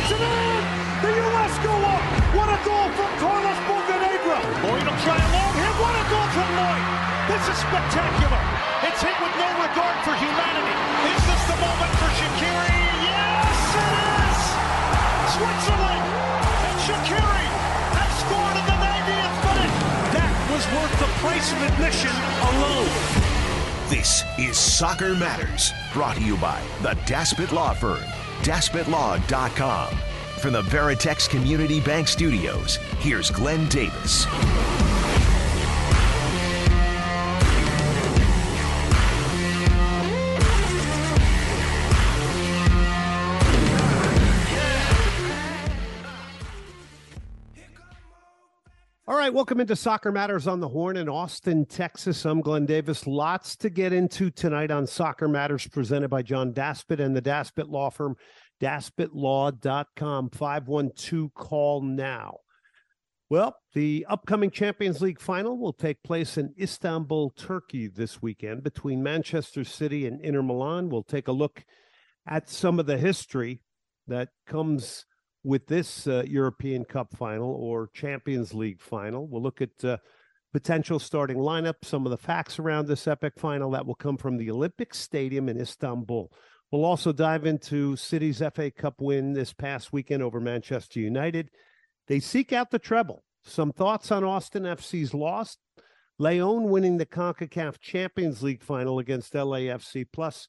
puts it in! The U.S. go up! What a goal from Carlos Bocanegra! Lloyd will try a long hit. What a goal from Lloyd! This is spectacular. It's hit with no regard for humanity. Is this the moment for Shaqiri? Yes, it is! Switzerland and Shaqiri have scored in the 90th minute. That was worth the price of admission alone. This is Soccer Matters, brought to you by the Daspit Law Firm, DaspitLaw.com. From the Veritex Community Bank Studios, here's Glenn Davis. Right, welcome into Soccer Matters on the Horn in Austin, Texas. I'm Glenn Davis. Lots to get into tonight on Soccer Matters, presented by John Daspit and the Daspit Law Firm, daspitlaw.com. 512 call now. Well, the upcoming Champions League final will take place in Istanbul, Turkey this weekend between Manchester City and Inter Milan. We'll take a look at some of the history that comes with this uh, European Cup final or Champions League final. We'll look at uh, potential starting lineup, some of the facts around this epic final that will come from the Olympic Stadium in Istanbul. We'll also dive into City's FA Cup win this past weekend over Manchester United. They seek out the treble. Some thoughts on Austin FC's loss. Leon winning the CONCACAF Champions League final against LAFC, plus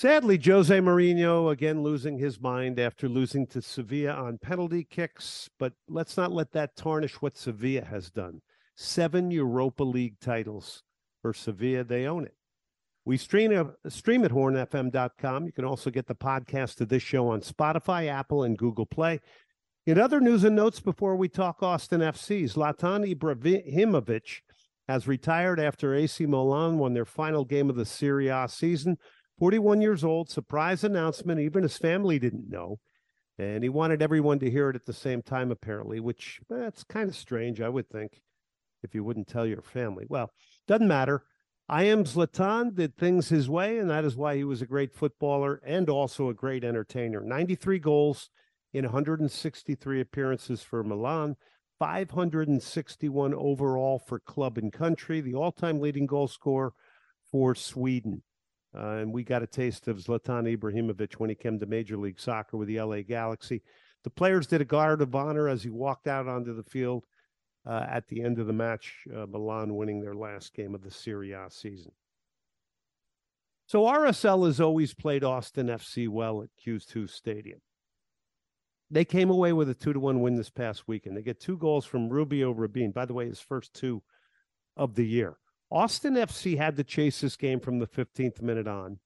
Sadly, Jose Mourinho again losing his mind after losing to Sevilla on penalty kicks. But let's not let that tarnish what Sevilla has done. Seven Europa League titles for Sevilla. They own it. We stream, uh, stream at hornfm.com. You can also get the podcast of this show on Spotify, Apple, and Google Play. In other news and notes before we talk Austin FC's, Zlatan Ibrahimovic has retired after AC Milan won their final game of the Serie A season. 41 years old, surprise announcement. Even his family didn't know. And he wanted everyone to hear it at the same time, apparently, which that's eh, kind of strange, I would think, if you wouldn't tell your family. Well, doesn't matter. I am Zlatan did things his way, and that is why he was a great footballer and also a great entertainer. 93 goals in 163 appearances for Milan, 561 overall for club and country, the all time leading goal scorer for Sweden. Uh, and we got a taste of Zlatan Ibrahimovic when he came to Major League Soccer with the LA Galaxy. The players did a guard of honor as he walked out onto the field uh, at the end of the match, uh, Milan winning their last game of the Serie A season. So RSL has always played Austin FC well at Q2 Stadium. They came away with a two to one win this past weekend. They get two goals from Rubio Rubin. By the way, his first two of the year. Austin FC had to chase this game from the 15th minute on,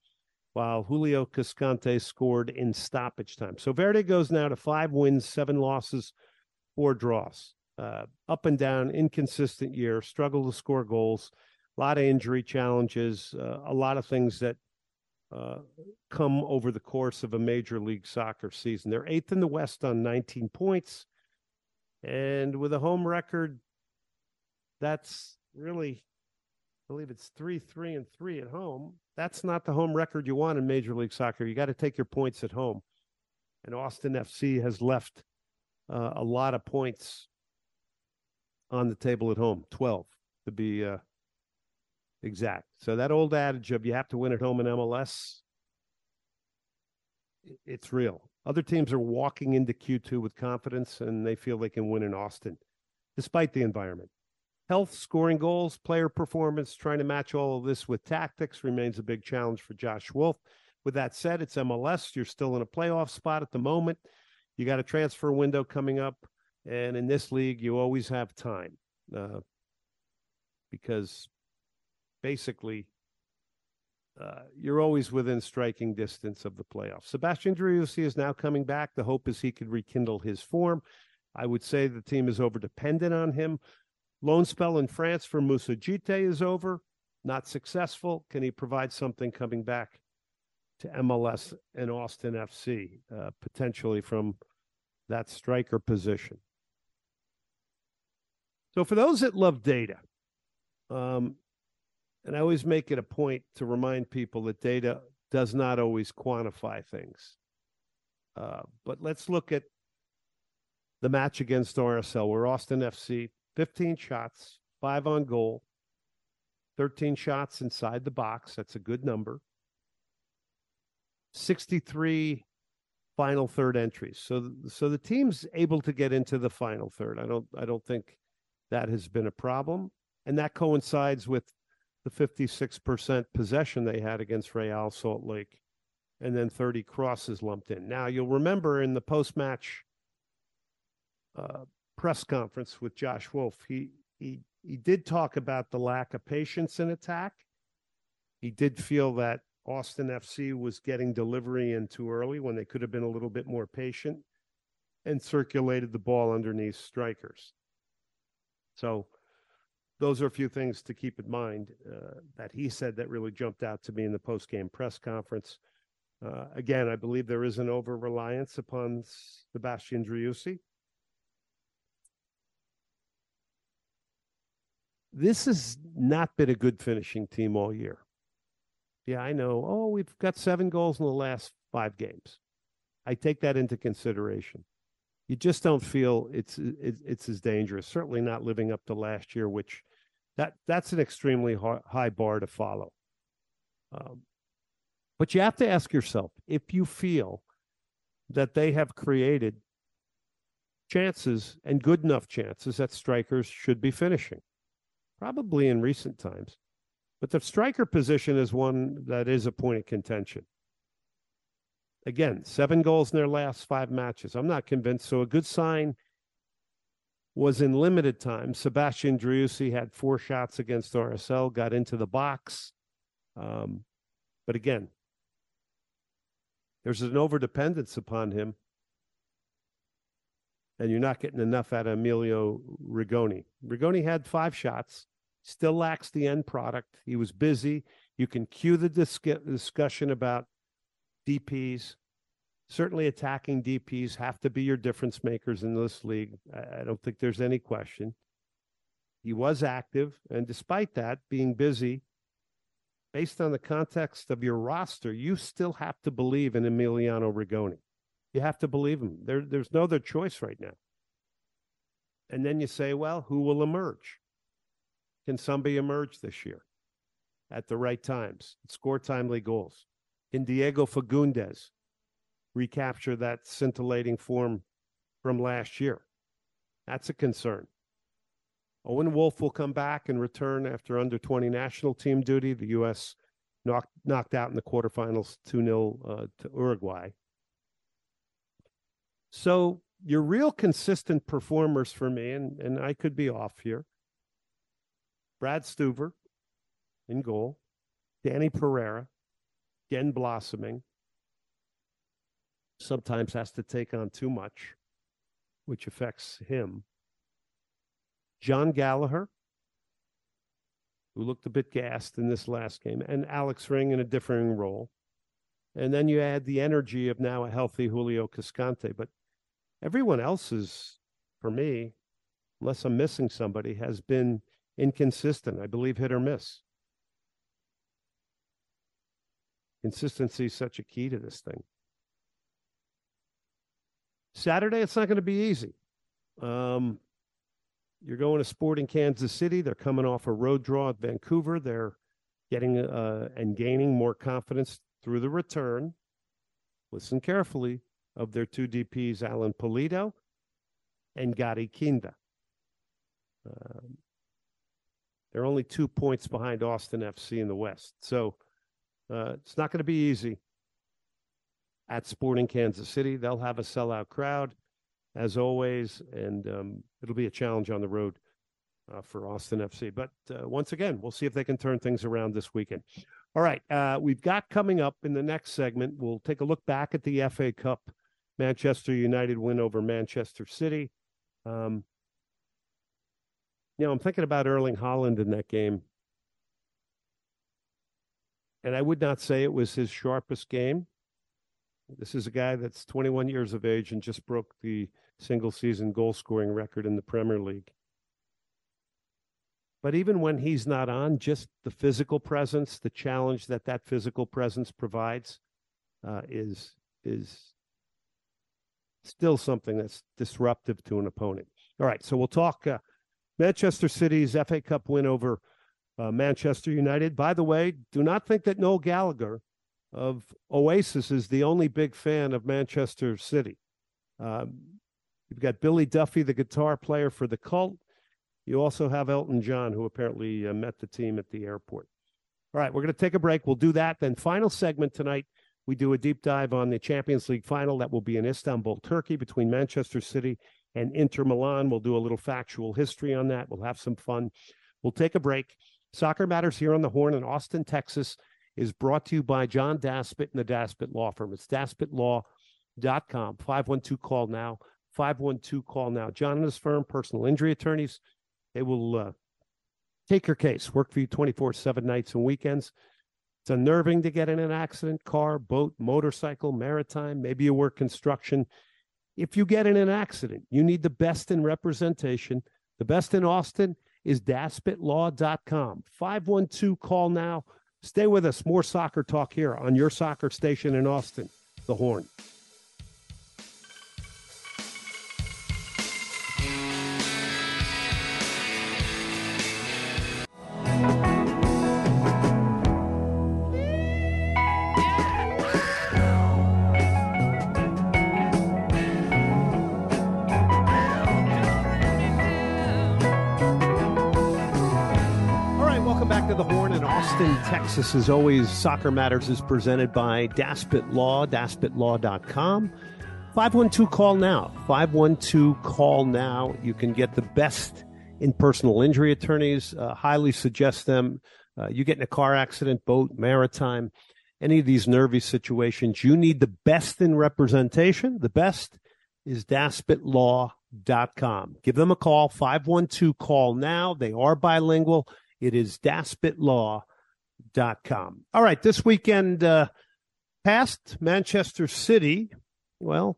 while Julio Cascante scored in stoppage time. So Verde goes now to five wins, seven losses, four draws. Uh, up and down, inconsistent year, struggle to score goals, a lot of injury challenges, uh, a lot of things that uh, come over the course of a major league soccer season. They're eighth in the West on 19 points. And with a home record, that's really I believe it's three, three, and three at home. That's not the home record you want in Major League Soccer. You got to take your points at home. And Austin FC has left uh, a lot of points on the table at home, 12 to be uh, exact. So that old adage of you have to win at home in MLS, it's real. Other teams are walking into Q2 with confidence and they feel they can win in Austin, despite the environment. Health, scoring goals, player performance, trying to match all of this with tactics remains a big challenge for Josh Wolff. With that said, it's MLS. You're still in a playoff spot at the moment. You got a transfer window coming up. And in this league, you always have time uh, because basically uh, you're always within striking distance of the playoffs. Sebastian Driussi is now coming back. The hope is he could rekindle his form. I would say the team is over dependent on him. Loan spell in France for Moussa Djitté is over. Not successful. Can he provide something coming back to MLS and Austin FC, uh, potentially from that striker position? So, for those that love data, um, and I always make it a point to remind people that data does not always quantify things. Uh, but let's look at the match against RSL, where Austin FC 15 shots, five on goal, 13 shots inside the box. That's a good number. 63 final third entries. So so the team's able to get into the final third. I don't I don't think that has been a problem. And that coincides with the 56% possession they had against Real Salt Lake and then 30 crosses lumped in. Now you'll remember in the post-match uh, press conference with Josh Wolff, he he he did talk about the lack of patience in attack. He did feel that Austin FC was getting delivery in too early when they could have been a little bit more patient and circulated the ball underneath strikers. So those are a few things to keep in mind uh, that he said that really jumped out to me in the post game press conference. Uh, again, I believe there is an over reliance upon Sebastian Driussi. This has not been a good finishing team all year. Yeah, I know. Oh, we've got seven goals in the last five games. I take that into consideration. You just don't feel it's it's, it's as dangerous. Certainly not living up to last year, which that that's an extremely high bar to follow. Um, but you have to ask yourself if you feel that they have created chances and good enough chances that strikers should be finishing, probably in recent times. But the striker position is one that is a point of contention. Again, seven goals in their last five matches. I'm not convinced. So a good sign was in limited time. Sebastian Driussi had four shots against RSL, got into the box. Um, but again, there's an overdependence upon him. And you're not getting enough out of Emilio Rigoni. Rigoni had five shots, still lacks the end product. He was busy. You can cue the discussion about DPs. Certainly, attacking DPs have to be your difference makers in this league. I don't think there's any question. He was active, and despite that, being busy, based on the context of your roster, you still have to believe in Emiliano Rigoni. You have to believe him. There, there's no other choice right now. And then you say, well, who will emerge? Can somebody emerge this year at the right times, score timely goals? Can Diego Fagundez recapture that scintillating form from last year? That's a concern. Owen Wolff will come back and return after under 20 national team duty. The U.S. knocked, knocked out in the quarterfinals 2 0 uh, to Uruguay. So, your real consistent performers for me, and, and I could be off here Brad Stuver in goal, Danny Pereira, again blossoming, sometimes has to take on too much, which affects him. John Gallagher, who looked a bit gassed in this last game, and Alex Ring in a differing role. And then you add the energy of now a healthy Julio Cascante. But everyone else is, for me, unless I'm missing somebody, has been inconsistent. I believe hit or miss. Consistency is such a key to this thing. Saturday, it's not going to be easy. Um, you're going to Sporting Kansas City. They're coming off a road draw at Vancouver. They're getting uh, and gaining more confidence through the return. Listen carefully of their two DPs, Alan Pulido and Gadi Kinda. Um, they're only two points behind Austin FC in the West. So uh, it's not going to be easy at Sporting Kansas City. They'll have a sellout crowd as always, and um, it'll be a challenge on the road uh, for Austin FC. But uh, once again, we'll see if they can turn things around this weekend. All right, uh, we've got coming up in the next segment. We'll take a look back at the FA Cup Manchester United win over Manchester City. Um, you know, I'm thinking about Erling Haaland in that game. And I would not say it was his sharpest game. This is a guy that's 21 years of age and just broke the single season goal scoring record in the Premier League. But even when he's not on, just the physical presence, the challenge that that physical presence provides, uh, is is still something that's disruptive to an opponent. All right, so we'll talk uh, Manchester City's FA Cup win over uh, Manchester United. By the way, do not think that Noel Gallagher of Oasis is the only big fan of Manchester City. Um, you've got Billy Duffy, the guitar player for the Cult. You also have Elton John, who apparently uh, met the team at the airport. All right, we're going to take a break. We'll do that. Then, final segment tonight, we do a deep dive on the Champions League final that will be in Istanbul, Turkey, between Manchester City and Inter Milan. We'll do a little factual history on that. We'll have some fun. We'll take a break. Soccer Matters here on the Horn in Austin, Texas is brought to you by John Daspit and the Daspit Law Firm. It's daspitlaw.com. 512 call now. 512 call now. John and his firm, personal injury attorneys, they will uh, take your case, work for you 24 7 nights and weekends. It's unnerving to get in an accident, car, boat, motorcycle, maritime, maybe you work construction. If you get in an accident, you need the best in representation. The best in Austin is daspitlaw.com. 512 call now. Stay with us. More soccer talk here on your soccer station in Austin, The Horn. Austin, Texas. As always, Soccer Matters is presented by Daspit Law, daspitlaw.com. 512 call now. 512 call now. You can get the best in personal injury attorneys. Uh, highly suggest them. Uh, you get in a car accident, boat, maritime, any of these nervy situations, you need the best in representation. The best is daspitlaw.com. Give them a call, 512 call now. They are bilingual. It is daspitlaw.com com. All right, this weekend uh, past Manchester City, well,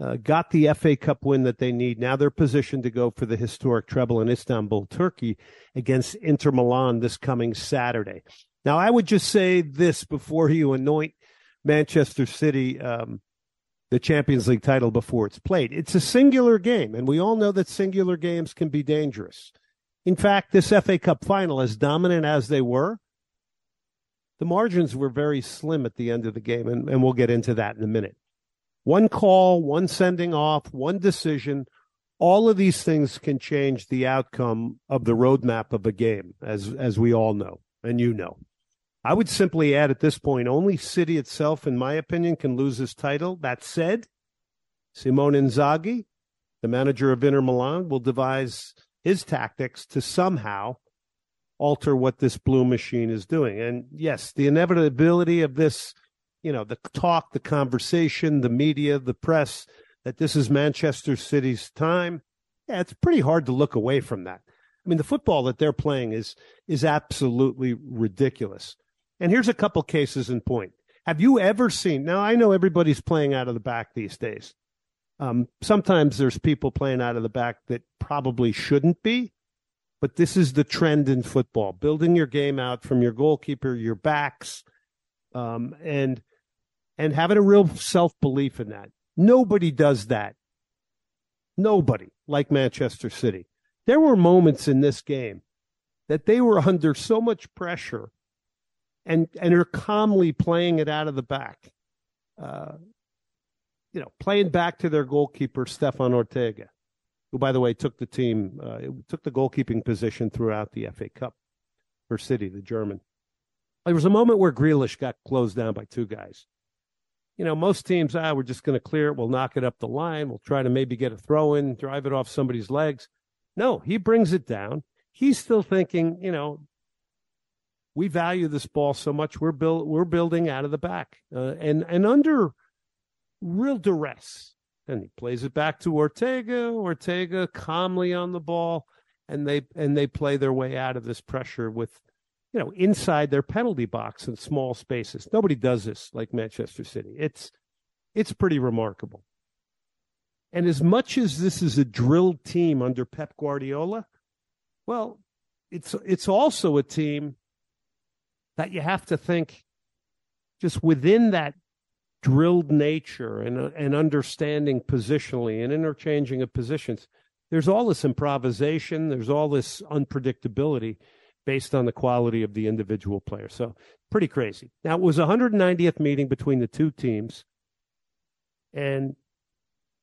uh, got the FA Cup win that they need. Now they're positioned to go for the historic treble in Istanbul, Turkey, against Inter Milan this coming Saturday. Now, I would just say this before you anoint Manchester City um, the Champions League title before it's played. It's a singular game, and we all know that singular games can be dangerous. In fact, this FA Cup final, as dominant as they were, the margins were very slim at the end of the game, and, and we'll get into that in a minute. One call, one sending off, one decision, all of these things can change the outcome of the roadmap of a game, as as we all know, and you know. I would simply add at this point, only City itself, in my opinion, can lose this title. That said, Simone Inzaghi, the manager of Inter Milan, will devise his tactics to somehow alter what this blue machine is doing. And yes, the inevitability of this, you know, the talk, the conversation, the media, the press, that this is Manchester City's time. Yeah, it's pretty hard to look away from that. I mean, the football that they're playing is is absolutely ridiculous. And here's a couple cases in point. Have you ever seen? Now I know everybody's playing out of the back these days. Um, sometimes there's people playing out of the back that probably shouldn't be, but this is the trend in football building your game out from your goalkeeper your backs um, and and having a real self-belief in that. Nobody does that. Nobody like manchester city. There were moments in this game that they were under so much pressure and and are calmly playing it out of the back. Uh, you know playing back to their goalkeeper stefan ortega who, by the way, took the team, uh, took the goalkeeping position throughout the FA Cup for City, the German. There was a moment where Grealish got closed down by two guys. You know, most teams, ah, we're just going to clear it. We'll knock it up the line. We'll try to maybe get a throw in, drive it off somebody's legs. No, he brings it down. He's still thinking, you know, we value this ball so much. We're build, we're building out of the back, uh, and and under real duress and he plays it back to Ortega. Ortega calmly on the ball, and they and they play their way out of this pressure with, you know, inside their penalty box in small spaces. Nobody does this like Manchester City. It's it's pretty remarkable. And as much as this is a drilled team under Pep Guardiola, well, it's it's also a team that you have to think just within that drilled nature and uh, and understanding positionally and interchanging of positions. There's all this improvisation. There's all this unpredictability based on the quality of the individual player. So pretty crazy. Now it was 190th meeting between the two teams, and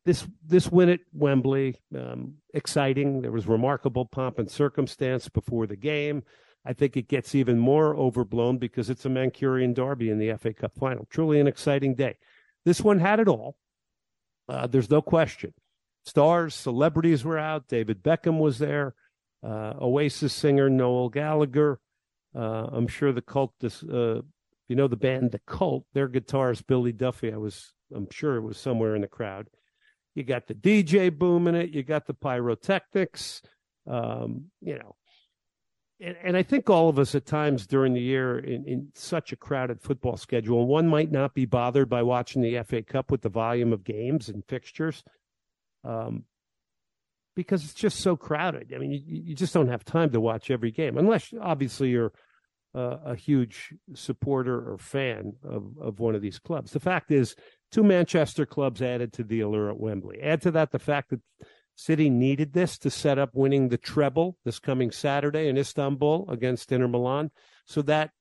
this this win at Wembley, um, exciting. There was remarkable pomp and circumstance before the game. I think it gets even more overblown because it's a Mancunian derby in the FA Cup final. Truly an exciting day. This one had it all. Uh, there's no question. Stars, celebrities were out. David Beckham was there. Uh, Oasis singer Noel Gallagher. Uh, I'm sure the cult, this, uh, you know, the band The Cult, their guitarist Billy Duffy. I was, I'm sure it was somewhere in the crowd. You got the DJ booming it. You got the pyrotechnics. Um, you know, and, and, I think all of us at times during the year in, in, such a crowded football schedule, one might not be bothered by watching the FA Cup with the volume of games and fixtures, um, because it's just so crowded. I mean, you, you, just don't have time to watch every game, unless obviously you're uh, a huge supporter or fan of, of one of these clubs. The fact is, two Manchester clubs added to the allure at Wembley. Add to that the fact that City needed this to set up winning the treble this coming Saturday in Istanbul against Inter Milan. So that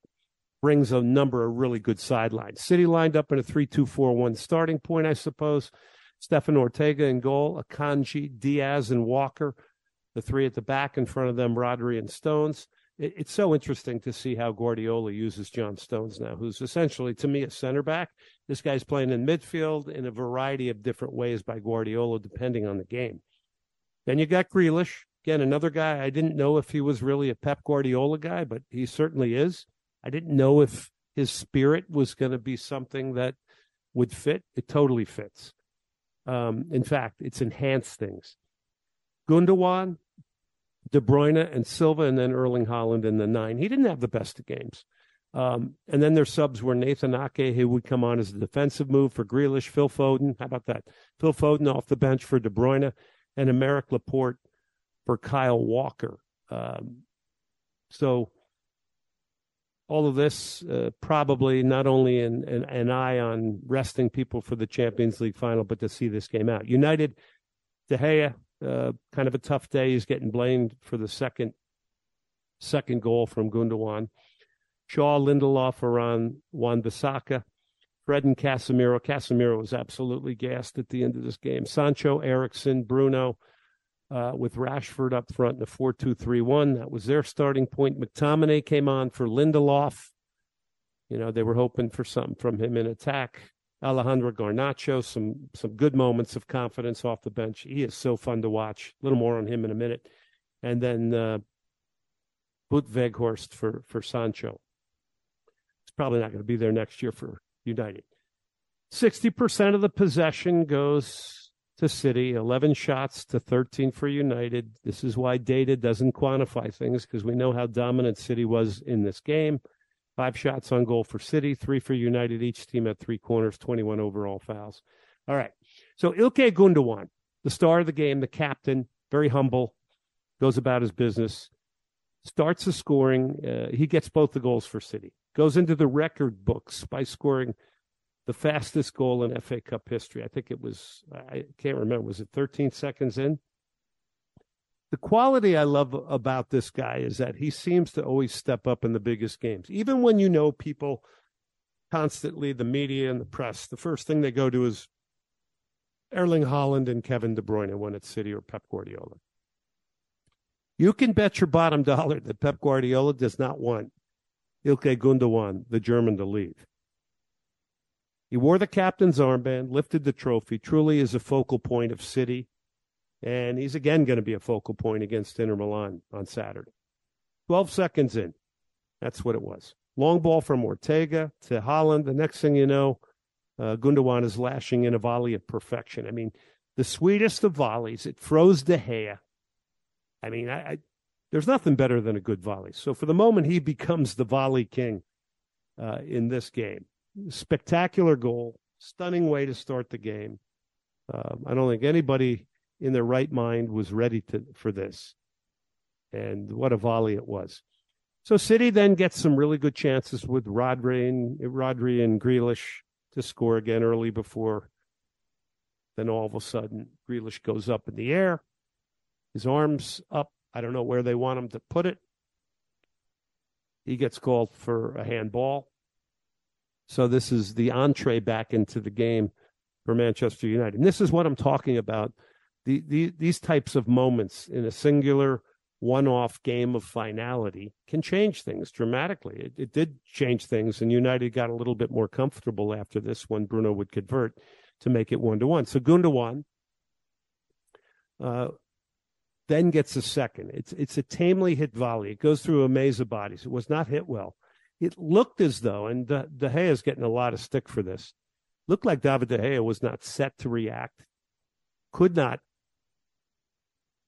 brings a number of really good sidelines. City lined up in a 3 2 4 1 starting point, I suppose. Stefan Ortega in goal, Akanji, Dias, and Walker. The three at the back in front of them, Rodri and Stones. It, it's so interesting to see how Guardiola uses John Stones now, who's essentially, to me, a center back. This guy's playing in midfield in a variety of different ways by Guardiola, depending on the game. Then you got Grealish. Again, another guy I didn't know if he was really a Pep Guardiola guy, but he certainly is. I didn't know if his spirit was going to be something that would fit. It totally fits. Um, in fact, it's enhanced things. Gundogan, De Bruyne, and Silva, and then Erling Haaland in the nine. He didn't have the best of games. Um, and then their subs were Nathan Ake, who would come on as a defensive move for Grealish, Phil Foden. How about that? Phil Foden off the bench for De Bruyne, and Aymeric Laporte for Kyle Walker. Um, so all of this uh, probably not only an, eye on resting people for the Champions League final, but to see this game out. United, De Gea, uh, kind of a tough day. He's getting blamed for the second second goal from Gundogan. Shaw, Lindelof, Aaron Wan Bissaka. Fred and Casemiro. Casemiro was absolutely gassed at the end of this game. Sancho, Eriksen, Bruno, uh, with Rashford up front in the 4 2 3 1. That was their starting point. McTominay came on for Lindelof. You know, they were hoping for something from him in attack. Alejandro Garnacho, some some good moments of confidence off the bench. He is so fun to watch. A little more on him in a minute. And then uh, Wout Weghorst for, for Sancho. He's probably not going to be there next year for United. 60% of the possession goes to City, 11 shots to 13 for United. This is why data doesn't quantify things because we know how dominant City was in this game. Five shots on goal for City, three for United. Each team at three corners, 21 overall fouls. All right. So Ilkay Gundogan, the star of the game, the captain, very humble, goes about his business, starts the scoring. Uh, he gets both the goals for City goes into the record books by scoring the fastest goal in FA Cup history. I think it was, I can't remember, was it 13 seconds in? The quality I love about this guy is that he seems to always step up in the biggest games. Even when you know people constantly, the media and the press, the first thing they go to is Erling Haaland and Kevin De Bruyne when it's City or Pep Guardiola. You can bet your bottom dollar that Pep Guardiola does not want Ilkay Gundogan, the German, to leave. He wore the captain's armband, lifted the trophy, truly is a focal point of City, and he's again going to be a focal point against Inter Milan on Saturday. 12 seconds in. That's what it was. Long ball from Ortega to Haaland. The next thing you know, uh, Gundogan is lashing in a volley of perfection. I mean, the sweetest of volleys. It froze De Gea. I mean, I, I there's nothing better than a good volley. So for the moment, he becomes the volley king uh, in this game. Spectacular goal, stunning way to start the game. Uh, I don't think anybody in their right mind was ready to for this. And what a volley it was. So City then gets some really good chances with Rodri and Rodri and Grealish to score again early before. Then all of a sudden, Grealish goes up in the air, his arms up. I don't know where they want him to put it. He gets called for a handball. So this is the entree back into the game for Manchester United. And this is what I'm talking about. The, the, these types of moments in a singular one-off game of finality can change things dramatically. It, it, did change things, and United got a little bit more comfortable after this when Bruno would convert to make it one to one. So Gundogan uh, then gets a second. It's it's a tamely hit volley. It goes through a maze of bodies. It was not hit well. It looked as though, and De, De Gea is getting a lot of stick for this. Looked like David De Gea was not set to react, could not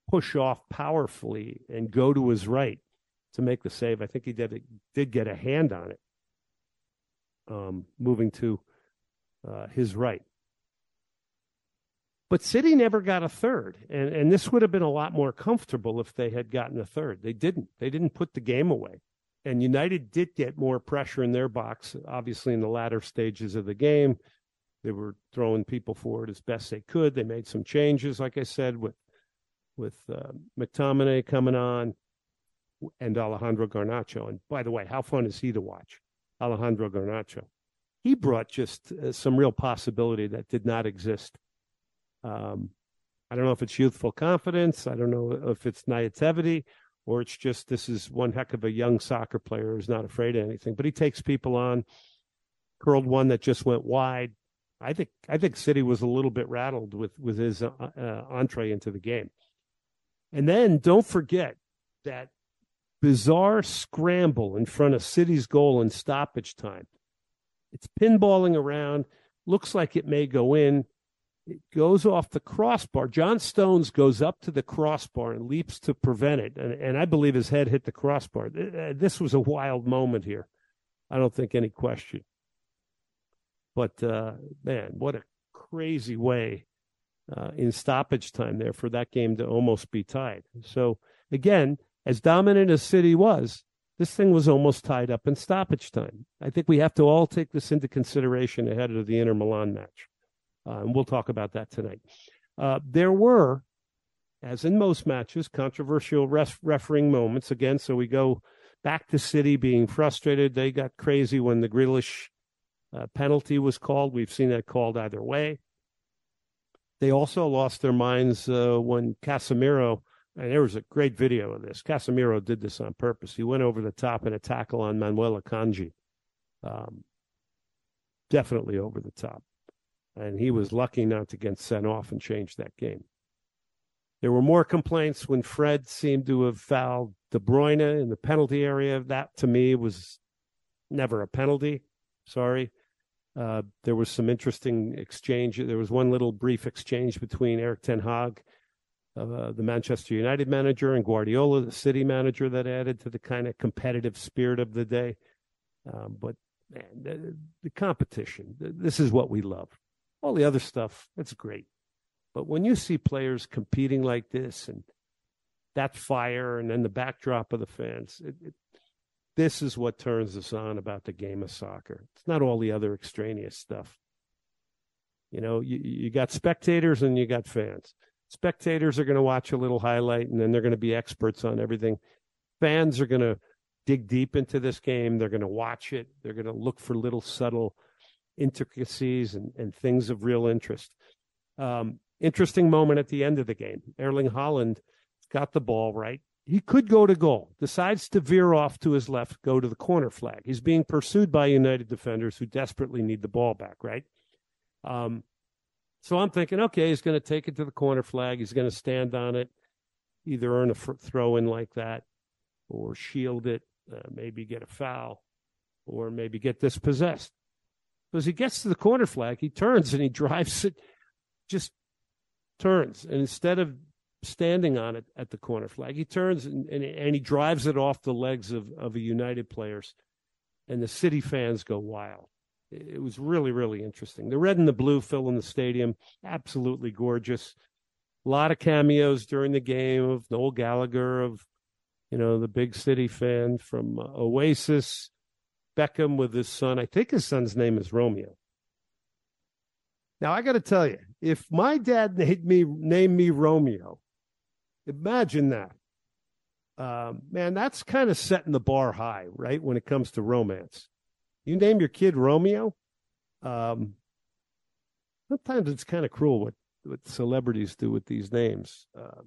push off powerfully and go to his right to make the save. I think he did did get a hand on it, um, moving to uh, his right. But City never got a third, and and this would have been a lot more comfortable if they had gotten a third. They didn't. They didn't put the game away, and United did get more pressure in their box. Obviously, in the latter stages of the game, they were throwing people forward as best they could. They made some changes, like I said, with with uh, McTominay coming on and Alejandro Garnacho. And by the way, how fun is he to watch? Alejandro Garnacho. He brought just uh, some real possibility that did not exist um, I don't know if it's youthful confidence. I don't know if it's naivety or it's just this is one heck of a young soccer player who's not afraid of anything. But he takes people on. Curled one that just went wide. I think I think City was a little bit rattled with with his uh, uh, entree into the game. And then don't forget that bizarre scramble in front of City's goal in stoppage time. It's pinballing around, looks like it may go in. It goes off the crossbar. John Stones goes up to the crossbar and leaps to prevent it. And, and I believe his head hit the crossbar. Uh, this was a wild moment here. I don't think any question. But uh, man, what a crazy way uh, in stoppage time there for that game to almost be tied. So again, as dominant as City was, this thing was almost tied up in stoppage time. I think we have to all take this into consideration ahead of the Inter Milan match. Uh, and we'll talk about that tonight. Uh, there were, as in most matches, controversial ref- refereeing moments. Again, so we go back to City being frustrated. They got crazy when the Grealish uh, penalty was called. We've seen that called either way. They also lost their minds uh, when Casemiro, and there was a great video of this. Casemiro did this on purpose. He went over the top in a tackle on Manuel Akanji. Um, definitely over the top and he was lucky not to get sent off and change that game. There were more complaints when Fred seemed to have fouled De Bruyne in the penalty area. That to me was never a penalty. Sorry. Uh, there was some interesting exchange. There was one little brief exchange between Erik Ten Hag, uh, the Manchester United manager, and Guardiola, the City manager, that added to the kind of competitive spirit of the day. Um, but man, the, the competition, this is what we love. All the other stuff, that's great. But when you see players competing like this and that fire and then the backdrop of the fans, it, it, this is what turns us on about the game of soccer. It's not all the other extraneous stuff. You know, you, you got spectators and you got fans. Spectators are going to watch a little highlight and then they're going to be experts on everything. Fans are going to dig deep into this game. They're going to watch it. They're going to look for little subtle intricacies and, and things of real interest. Um, interesting moment at the end of the game. Erling Haaland got the ball right. He could go to goal, decides to veer off to his left, go to the corner flag. He's being pursued by United defenders who desperately need the ball back, right? Um, so I'm thinking, okay, he's going to take it to the corner flag. He's going to stand on it, either earn a throw in like that or shield it, uh, maybe get a foul, or maybe get dispossessed. As he gets to the corner flag, he turns and he drives it, just turns. And instead of standing on it at the corner flag, he turns and, and, and he drives it off the legs of, of a United players. And the city fans go wild. It was really, really interesting. The red and the blue filling the stadium, absolutely gorgeous. A lot of cameos during the game of Noel Gallagher, of you know the big city fan from uh, Oasis, Beckham with his son. I think his son's name is Romeo. Now I got to tell you, if my dad named me named me Romeo, imagine that. Um, man, that's kind of setting the bar high, right? When it comes to romance, you name your kid Romeo. Um, sometimes it's kind of cruel what what celebrities do with these names. Uh,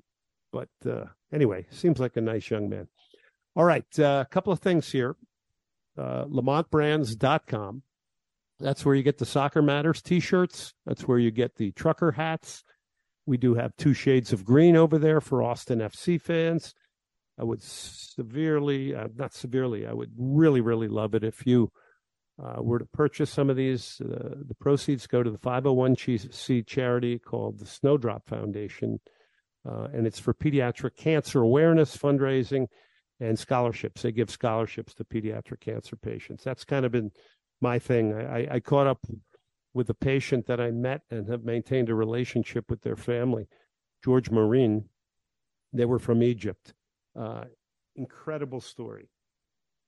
but uh, anyway, seems like a nice young man. All right, uh, a couple of things here. Uh, LamontBrands.com. That's where you get the Soccer Matters t shirts. That's where you get the trucker hats. We do have two shades of green over there for Austin FC fans. I would severely, uh, not severely, I would really, really love it if you uh, were to purchase some of these. Uh, the proceeds go to the 501c charity called the Snowdrop Foundation, uh, and it's for pediatric cancer awareness, fundraising, and scholarships. They give scholarships to pediatric cancer patients. That's kind of been my thing. I, I caught up with a patient that I met and have maintained a relationship with their family, George Marine. They were from Egypt. Uh, incredible story.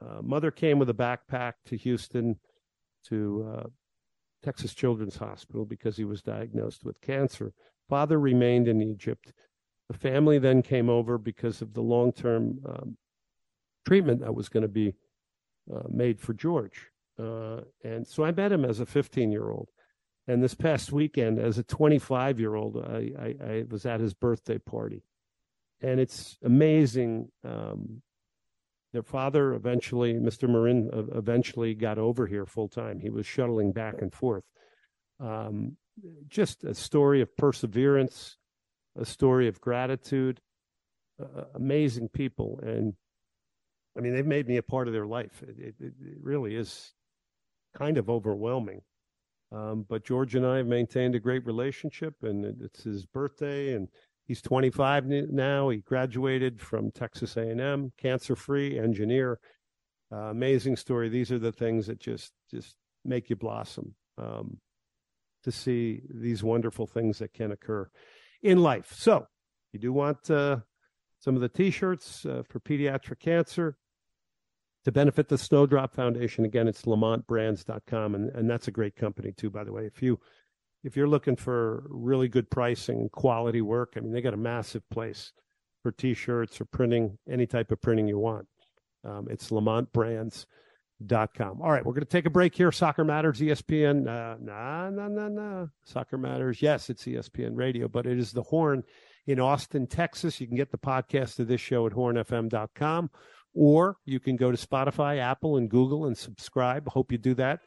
Uh, mother came with a backpack to Houston to uh, Texas Children's Hospital because he was diagnosed with cancer. Father remained in Egypt. The family then came over because of the long term um, treatment that was going to be uh, made for George. Uh, and so I met him as a 15 year old. And this past weekend, as a 25 year old, I, I, I, was at his birthday party. And it's amazing. Um, their father eventually, Mr. Marin, uh, eventually got over here full time. He was shuttling back and forth. Um, just a story of perseverance, a story of gratitude. Uh, amazing people. And I mean, they've made me a part of their life. It, it, it really is kind of overwhelming. Um, but George and I have maintained a great relationship, and it's his birthday, and he's 25 now. He graduated from Texas A&M, cancer-free engineer. Uh, amazing story. These are the things that just just make you blossom um, to see these wonderful things that can occur in life. So, you do want uh, some of the T-shirts uh, for pediatric cancer to benefit the Snowdrop Foundation. Again, it's lamontbrands.com, and, and that's a great company too, by the way. If you if you're looking for really good pricing, quality work, I mean, they got a massive place for T-shirts or printing, any type of printing you want. Um, it's lamontbrands.com. All right, we're going to take a break here. Soccer Matters, ESPN. Uh, nah, nah, nah, nah. Soccer Matters. Yes, it's ESPN Radio, but it is the Horn in Austin, Texas. You can get the podcast of this show at hornfm.com or you can go to Spotify, Apple, and Google and subscribe. Hope you do that.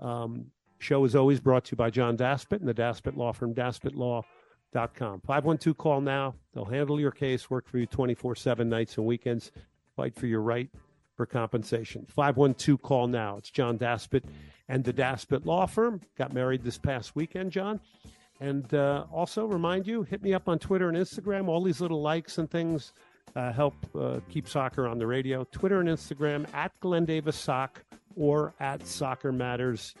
Um, show is always brought to you by John Daspit and the Daspit Law Firm, daspitlaw.com. 512 call now. They'll handle your case, work for you 24 7 nights and weekends, fight for your right for compensation. 512 call now. It's John Daspit and the Daspit Law Firm. Got married this past weekend, John. And uh, also remind you, hit me up on Twitter and Instagram. All these little likes and things uh, help uh, keep soccer on the radio. Twitter and Instagram at Glenn Davis Sock or at Soccer Matters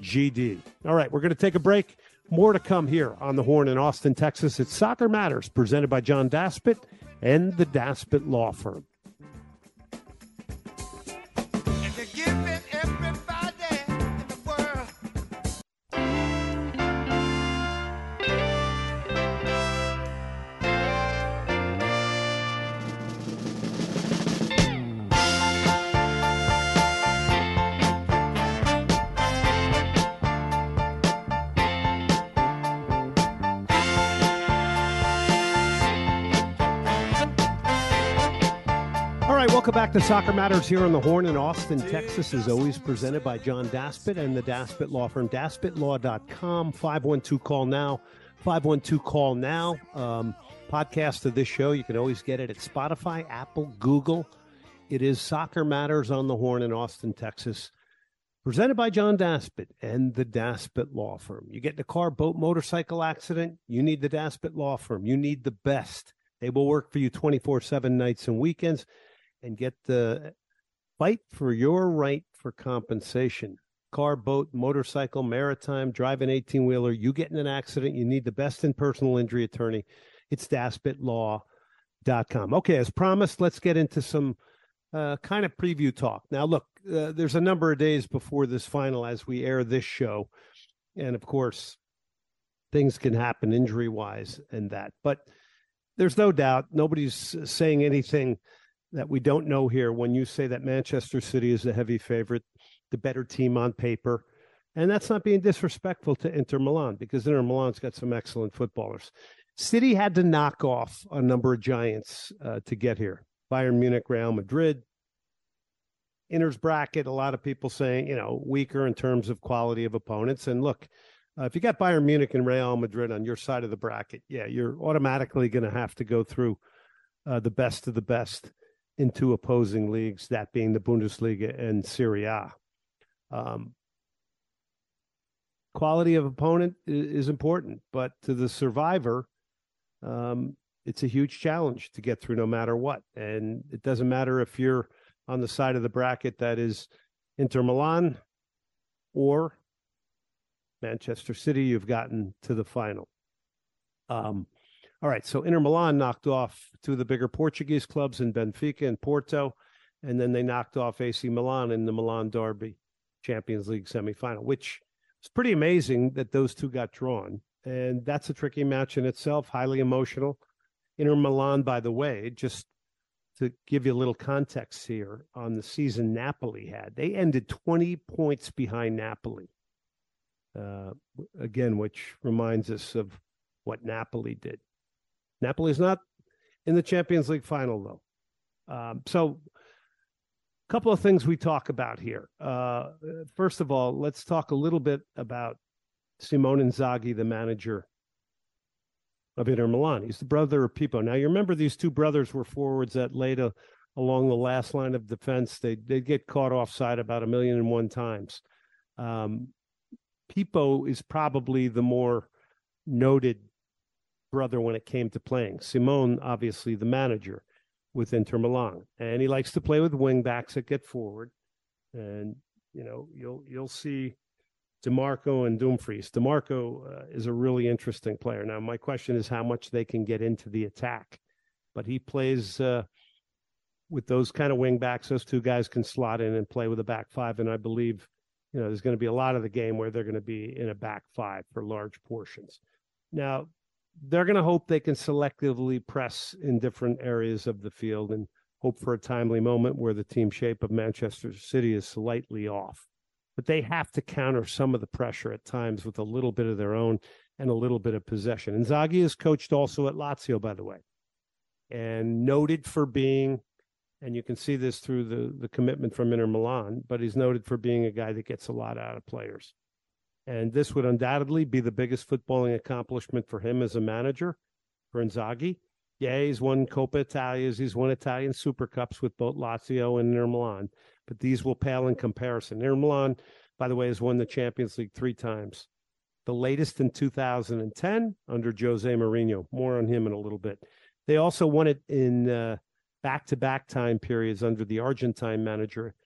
GD. All right, we're going to take a break. More to come here on the Horn in Austin, Texas. It's Soccer Matters, presented by John Daspit and the Daspit Law Firm. Back to Soccer Matters here on the Horn in Austin, Texas, is always presented by John Daspit and the Daspit Law Firm, daspitlaw.com, 512 call now, 512 call now. Um, podcast of this show, you can always get it at Spotify, Apple, Google. It is Soccer Matters on the Horn in Austin, Texas, presented by John Daspit and the Daspit Law Firm. You get in a car, boat, motorcycle accident, you need the Daspit Law Firm. You need the best. They will work for you 24 7 nights and weekends and get the fight for your right for compensation. Car, boat, motorcycle, maritime, drive an 18 wheeler, you get in an accident, you need the best in personal injury attorney. It's daspitlaw.com. Okay, as promised, let's get into some uh, kind of preview talk. Now, look, uh, there's a number of days before this final as we air this show. And of course, things can happen injury wise and that. But there's no doubt nobody's saying anything that we don't know here when you say that Manchester City is the heavy favorite, the better team on paper. And that's not being disrespectful to Inter Milan because Inter Milan's got some excellent footballers. City had to knock off a number of giants uh, to get here Bayern Munich, Real Madrid. Inter's bracket, a lot of people saying, you know, weaker in terms of quality of opponents. And look, uh, if you got Bayern Munich and Real Madrid on your side of the bracket, yeah, you're automatically going to have to go through uh, the best of the best into opposing leagues, that being the Bundesliga and Serie A. Um, quality of opponent is, is, important, but to the survivor, um, it's a huge challenge to get through no matter what. And it doesn't matter if you're on the side of the bracket that is Inter Milan or Manchester City, you've gotten to the final. Um, all right, so Inter Milan knocked off two of the bigger Portuguese clubs in Benfica and Porto, and then they knocked off AC Milan in the Milan Derby Champions League semifinal, which is pretty amazing that those two got drawn. And that's a tricky match in itself, highly emotional. Inter Milan, by the way, just to give you a little context here on the season Napoli had, they ended 20 points behind Napoli uh, again, which reminds us of what Napoli did. Napoli is not in the Champions League final, though. Um, so, a couple of things we talk about here. Uh, first of all, let's talk a little bit about Simone Inzaghi, the manager of Inter Milan. He's the brother of Pippo. Now, you remember these two brothers were forwards that laid a, along the last line of defense. They they get caught offside about a million and one times. Um, is probably the more noted brother when it came to playing. Simone, obviously, the manager with Inter Milan, and he likes to play with wing backs that get forward. And you know, you'll you'll see Dimarco and Dumfries. Dimarco uh, is a really interesting player. Now, my question is how much they can get into the attack, but he plays. Uh, with those kind of wing backs, those two guys can slot in and play with a back five. And I believe you know, there's going to be a lot of the game where they're going to be in a back five for large portions. Now, they're going to hope they can selectively press in different areas of the field and hope for a timely moment where the team shape of Manchester City is slightly off. But they have to counter some of the pressure at times with a little bit of their own and a little bit of possession. And Inzaghi is coached also at Lazio, by the way, and noted for being and you can see this through the the commitment from Inter Milan. But he's noted for being a guy that gets a lot out of players, and this would undoubtedly be the biggest footballing accomplishment for him as a manager for Inzaghi. Yeah, he's won Coppa Italia's, he's won Italian Super Cups with both Lazio and Inter Milan, but these will pale in comparison. Inter Milan, by the way, has won the Champions League three times. The latest in 2010 under Jose Mourinho. More on him in a little bit. They also won it in back to back time periods under the Argentine manager,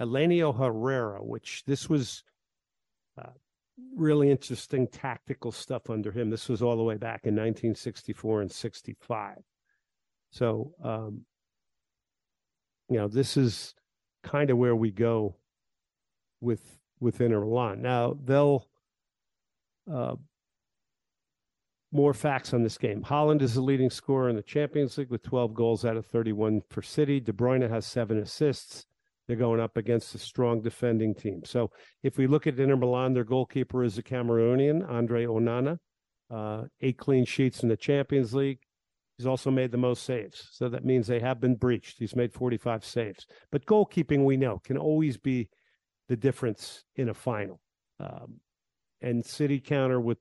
Helenio Herrera, which this was uh, really interesting tactical stuff under him. This was all the way back in 1964 and 65. So, um, you know, this is kind of where we go with with Inter Milan. Now they'll uh, more facts on this game. Haaland is the leading scorer in the Champions League with 12 goals out of 31 for City. De Bruyne has seven assists. They're going up against a strong defending team. So if we look at Inter Milan, their goalkeeper is a Cameroonian, Andre Onana. Uh, eight clean sheets in the Champions League. He's also made the most saves. So that means they have been breached. He's made 45 saves. But goalkeeping, we know, can always be the difference in a final. Um, and City counter with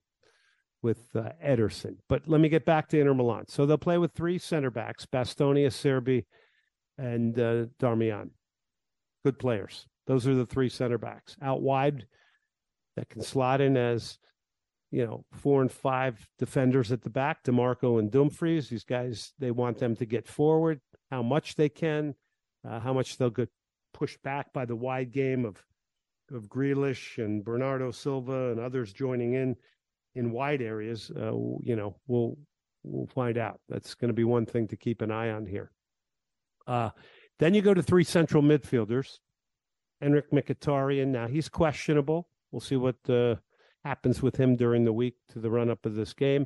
with uh, Ederson. But let me get back to Inter Milan. So they'll play with three center backs: Bastoni, Acerbi, and uh, Darmian. Good players. Those are the three center backs out wide that can slot in as you know four and five defenders at the back. Dimarco and Dumfries. These guys they want them to get forward. How much they can, uh, how much they'll get pushed back by the wide game of of Grealish and Bernardo Silva and others joining in in wide areas, uh, you know, we'll we'll find out. That's going to be one thing to keep an eye on here. Uh, then you go to three central midfielders. Henrikh Mkhitaryan. Now he's questionable. We'll see what uh, happens with him during the week to the run up of this game.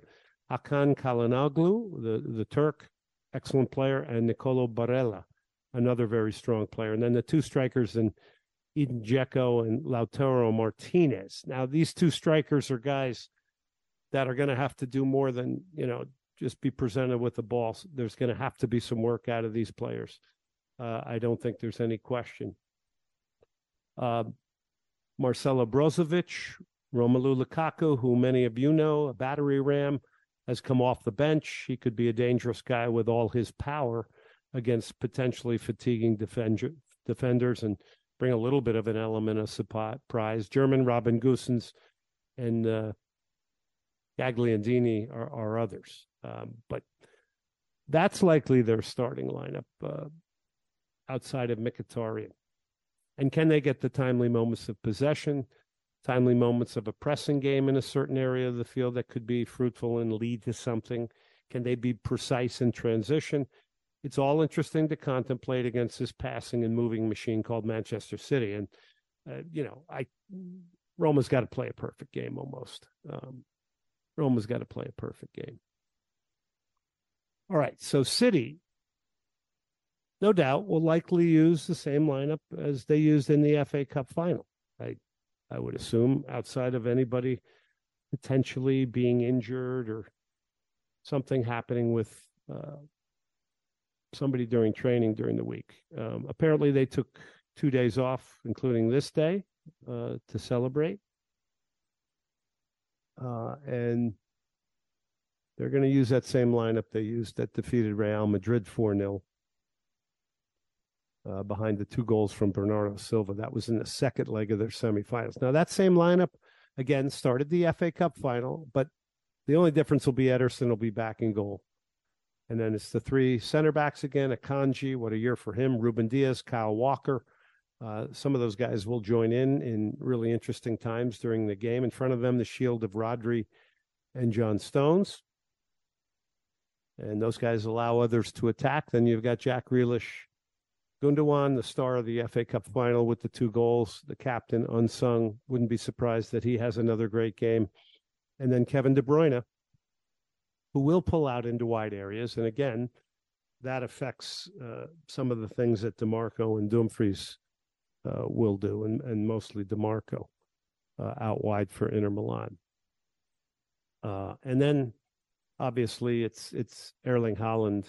Hakan Calhanoglu, the, the Turk, excellent player, and Nicolo Barella, another very strong player. And then the two strikers in Edin Dzeko and Lautaro Martinez. Now, these two strikers are guys that are going to have to do more than, you know, just be presented with the ball. There's going to have to be some work out of these players. Uh, I don't think there's any question. Uh, Marcelo Brozovic, Romelu Lukaku, who many of you know, a battery ram, has come off the bench. He could be a dangerous guy with all his power against potentially fatiguing defend- defenders and bring a little bit of an element of surprise. German Robin Gosens and uh, Gagliardini are, are others. Um, but that's likely their starting lineup uh, outside of Mkhitaryan. And can they get the timely moments of possession, timely moments of a pressing game in a certain area of the field that could be fruitful and lead to something? Can they be precise in transition? It's all interesting to contemplate against this passing and moving machine called Manchester City. And, uh, you know, I Roma's got to play a perfect game almost. Um, Roma's got to play a perfect game. All right, so City, no doubt, will likely use the same lineup as they used in the FA Cup final. I, I would assume, outside of anybody potentially being injured or something happening with uh, somebody during training during the week. Um, apparently, they took two days off, including this day, uh, to celebrate. Uh, and they're going to use that same lineup they used that defeated Real Madrid 4 0 uh, behind the two goals from Bernardo Silva. That was in the second leg of their semifinals. Now, that same lineup, again, started the FA Cup final, but the only difference will be Ederson will be back in goal. And then it's the three center backs again Akanji, what a year for him, Ruben Dias, Kyle Walker. Uh, some of those guys will join in in really interesting times during the game. In front of them, the shield of Rodri and John Stones. And those guys allow others to attack. Then you've got Jack Grealish, Gundogan, the star of the FA Cup final with the two goals, the captain, unsung. Wouldn't be surprised that he has another great game. And then Kevin De Bruyne, who will pull out into wide areas. And again, that affects uh, some of the things that Dimarco and Dumfries uh, will do, and, and mostly Dimarco uh, out wide for Inter Milan. Uh, and then obviously it's it's Erling Haaland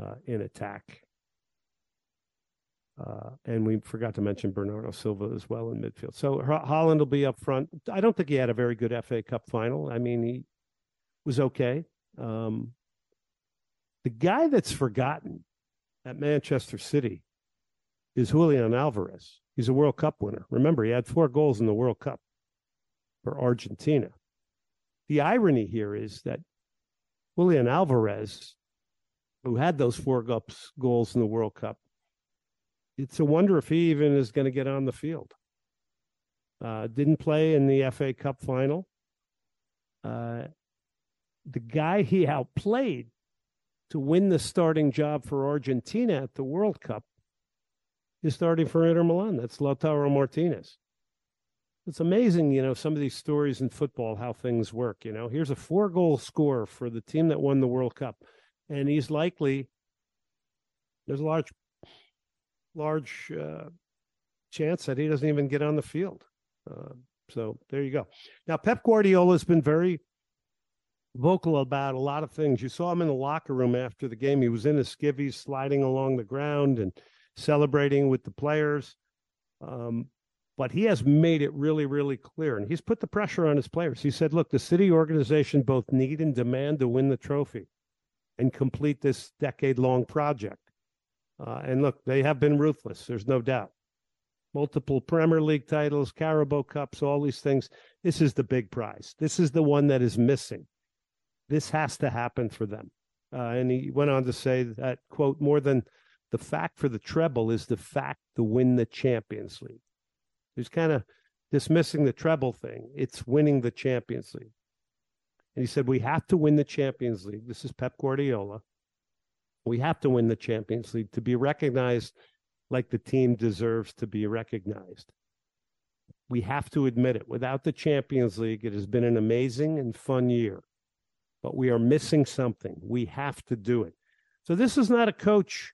uh, in attack. Uh, and we forgot to mention Bernardo Silva as well in midfield. So Haaland will be up front. I don't think he had a very good FA Cup final. I mean, he was okay. Um, the guy that's forgotten at Manchester City is Julian Alvarez. He's a World Cup winner. Remember, he had four goals in the World Cup for Argentina. The irony here is that Julian Alvarez, who had those four goals in the World Cup, it's a wonder if he even is going to get on the field. Uh, didn't play in the FA Cup final. Uh, the guy he outplayed to win the starting job for Argentina at the World Cup is starting for Inter Milan. That's Lautaro Martinez. It's amazing, you know, some of these stories in football, how things work. You know, here's a four goal score for the team that won the World Cup. And he's likely, there's a large, large uh, chance that he doesn't even get on the field. Uh, so there you go. Now, Pep Guardiola has been very vocal about a lot of things. You saw him in the locker room after the game. He was in his skivvies sliding along the ground and celebrating with the players. Um, but he has made it really, really clear. And he's put the pressure on his players. He said, look, the city organization both need and demand to win the trophy and complete this decade long project. Uh, and look, they have been ruthless. There's no doubt. Multiple Premier League titles, Carabao Cups, all these things. This is the big prize. This is the one that is missing. This has to happen for them. Uh, and he went on to say that, quote, more than the fact for the treble is the fact to win the Champions League. He's kind of dismissing the treble thing. It's winning the Champions League. And he said, We have to win the Champions League. This is Pep Guardiola. We have to win the Champions League to be recognized like the team deserves to be recognized. We have to admit it. Without the Champions League, it has been an amazing and fun year, but we are missing something. We have to do it. So this is not a coach,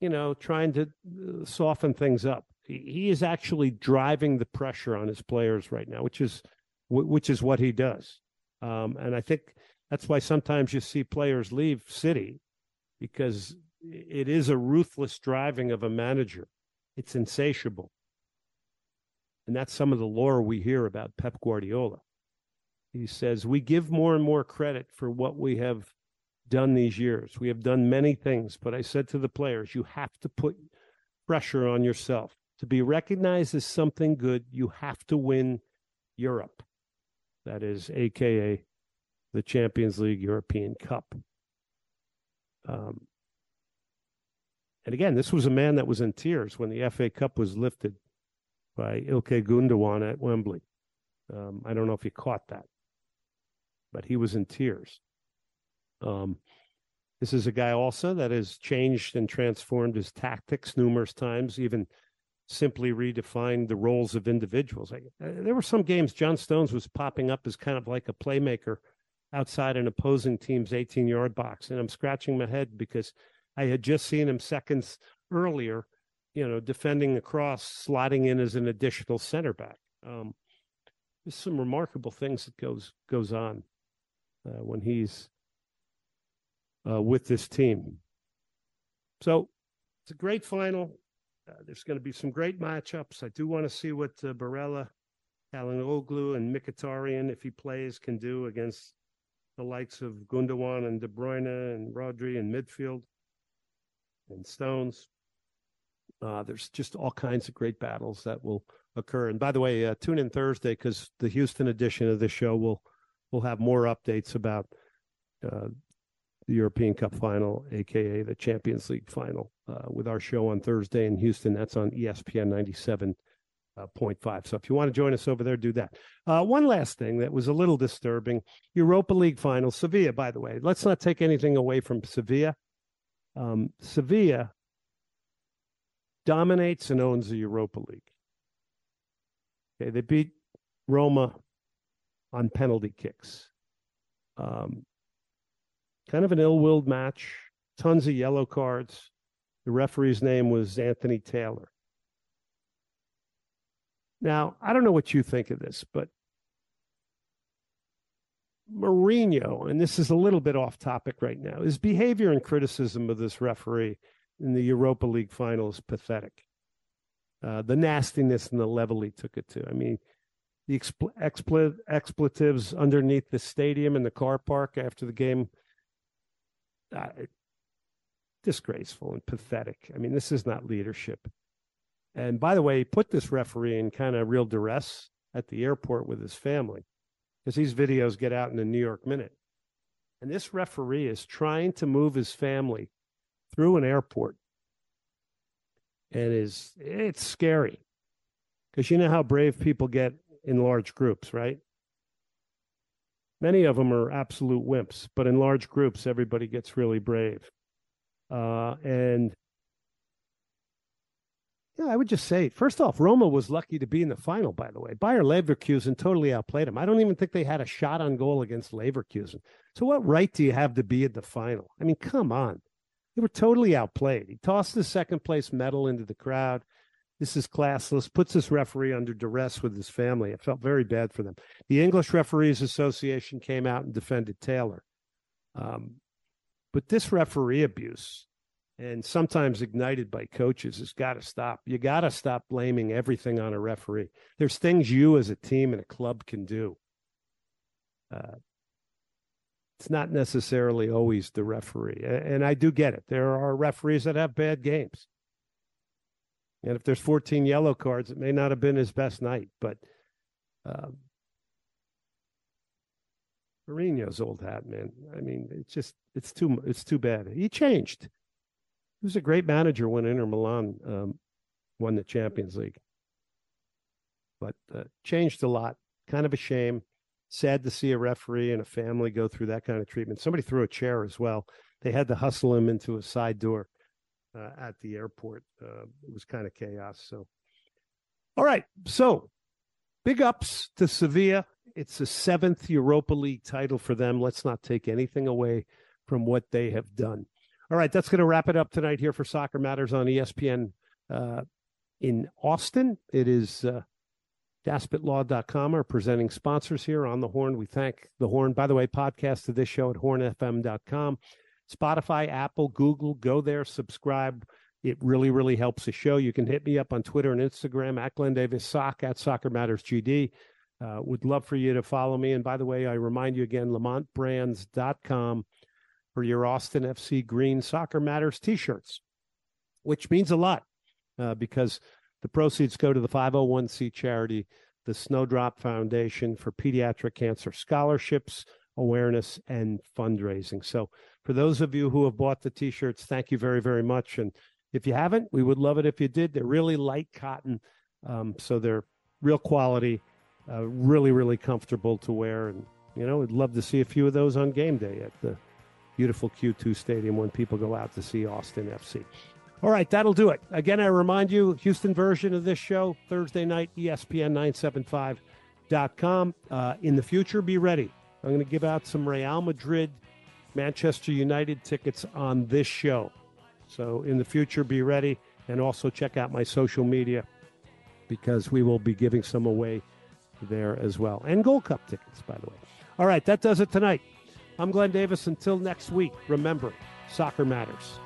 you know, trying to uh, soften things up. He is actually driving the pressure on his players right now, which is which is what he does. Um, and I think that's why sometimes you see players leave City because it is a ruthless driving of a manager. It's insatiable. And that's some of the lore we hear about Pep Guardiola. He says, We give more and more credit for what we have done these years. We have done many things, but I said to the players, you have to put pressure on yourself. To be recognized as something good, you have to win Europe. That is, AKA the Champions League European Cup. Um, and again, this was a man that was in tears when the FA Cup was lifted by Ilkay Gundogan at Wembley. Um, I don't know if you caught that, but he was in tears. Um, this is a guy also that has changed and transformed his tactics numerous times, even simply redefined the roles of individuals. Uh, there were some games John Stones was popping up as kind of like a playmaker outside an opposing team's 18 yard box. And I'm scratching my head because I had just seen him seconds earlier, you know, defending across, slotting in as an additional center back. Um, there's some remarkable things that goes goes on uh, when he's uh, with this team. So it's a great final. Uh, there's going to be some great matchups. I do want to see what uh, Barella, Oglu, and Mkhitaryan, if he plays, can do against the likes of Gundogan and De Bruyne and Rodri in midfield and Stones. Uh, there's just all kinds of great battles that will occur. And by the way, uh, tune in Thursday because the Houston edition of the show will will have more updates about uh, the European Cup final, aka the Champions League final, uh, with our show on Thursday in Houston. That's on ESPN 97. Uh, 0.5. So if you want to join us over there, do that. Uh, one last thing that was a little disturbing Europa League final, Sevilla, by the way. Let's not take anything away from Sevilla. Um, Sevilla dominates and owns the Europa League. Okay, they beat Roma on penalty kicks. Um, kind of an ill-willed match. Tons of yellow cards. The referee's name was Anthony Taylor. Now, I don't know what you think of this, but Mourinho, and this is a little bit off topic right now, his behavior and criticism of this referee in the Europa League final is pathetic. Uh, the nastiness and the level he took it to. I mean, the expl- expl- expletives underneath the stadium and the car park after the game uh, disgraceful and pathetic. I mean, this is not leadership. And by the way, he put this referee in kind of real duress at the airport with his family because these videos get out in the New York Minute. And this referee is trying to move his family through an airport. And is it's scary because you know how brave people get in large groups, right? Many of them are absolute wimps, but in large groups, everybody gets really brave. Uh, and yeah, I would just say, first off, Roma was lucky to be in the final, by the way. Bayer Leverkusen totally outplayed them. I don't even think they had a shot on goal against Leverkusen. So, what right do you have to be at the final? I mean, come on. They were totally outplayed. He tossed the second place medal into the crowd. This is classless, puts this referee under duress with his family. It felt very bad for them. The English Referees Association came out and defended Taylor. Um, but this referee abuse, and sometimes ignited by coaches, has got to stop. You got to stop blaming everything on a referee. There's things you as a team and a club can do. Uh, it's not necessarily always the referee. And I do get it. There are referees that have bad games. And if there's 14 yellow cards, it may not have been his best night, but um, Mourinho's old hat, man. I mean, it's just it's too it's too bad. He changed. He was a great manager when Inter Milan um, won the Champions League, but uh, changed a lot. Kind of a shame. Sad to see a referee and a family go through that kind of treatment. Somebody threw a chair as well. They had to hustle him into a side door uh, at the airport. Uh, it was kind of chaos. So, all right. So, big ups to Sevilla. It's the seventh Europa League title for them. Let's not take anything away from what they have done. All right, that's going to wrap it up tonight here for Soccer Matters on ESPN uh, in Austin. It is uh, DaspitLaw.com, our presenting sponsors here on the Horn. We thank the Horn. By the way, podcast of this show at hornfm.com. Spotify, Apple, Google, go there, subscribe. It really, really helps the show. You can hit me up on Twitter and Instagram at Glenn Davis Sock at Soccer Matters GD. Uh, would love for you to follow me. And by the way, I remind you again, LamontBrands.com for your Austin FC Green Soccer Matters t shirts, which means a lot uh, because the proceeds go to the 501c charity, the Snowdrop Foundation for Pediatric Cancer Scholarships, Awareness, and Fundraising. So, for those of you who have bought the t shirts, thank you very, very much. And if you haven't, we would love it if you did. They're really light cotton, um, so they're real quality, uh, really, really comfortable to wear. And, you know, we'd love to see a few of those on game day at the beautiful Q2 Stadium when people go out to see Austin FC. All right, that'll do it. Again, I remind you, Houston version of this show, Thursday night, ESPN975.com. Uh, in the future, be ready. I'm going to give out some Real Madrid, Manchester United tickets on this show. So in the future, be ready. And also check out my social media because we will be giving some away there as well. And Gold Cup tickets, by the way. All right, that does it tonight. I'm Glenn Davis. Until next week, remember, soccer matters.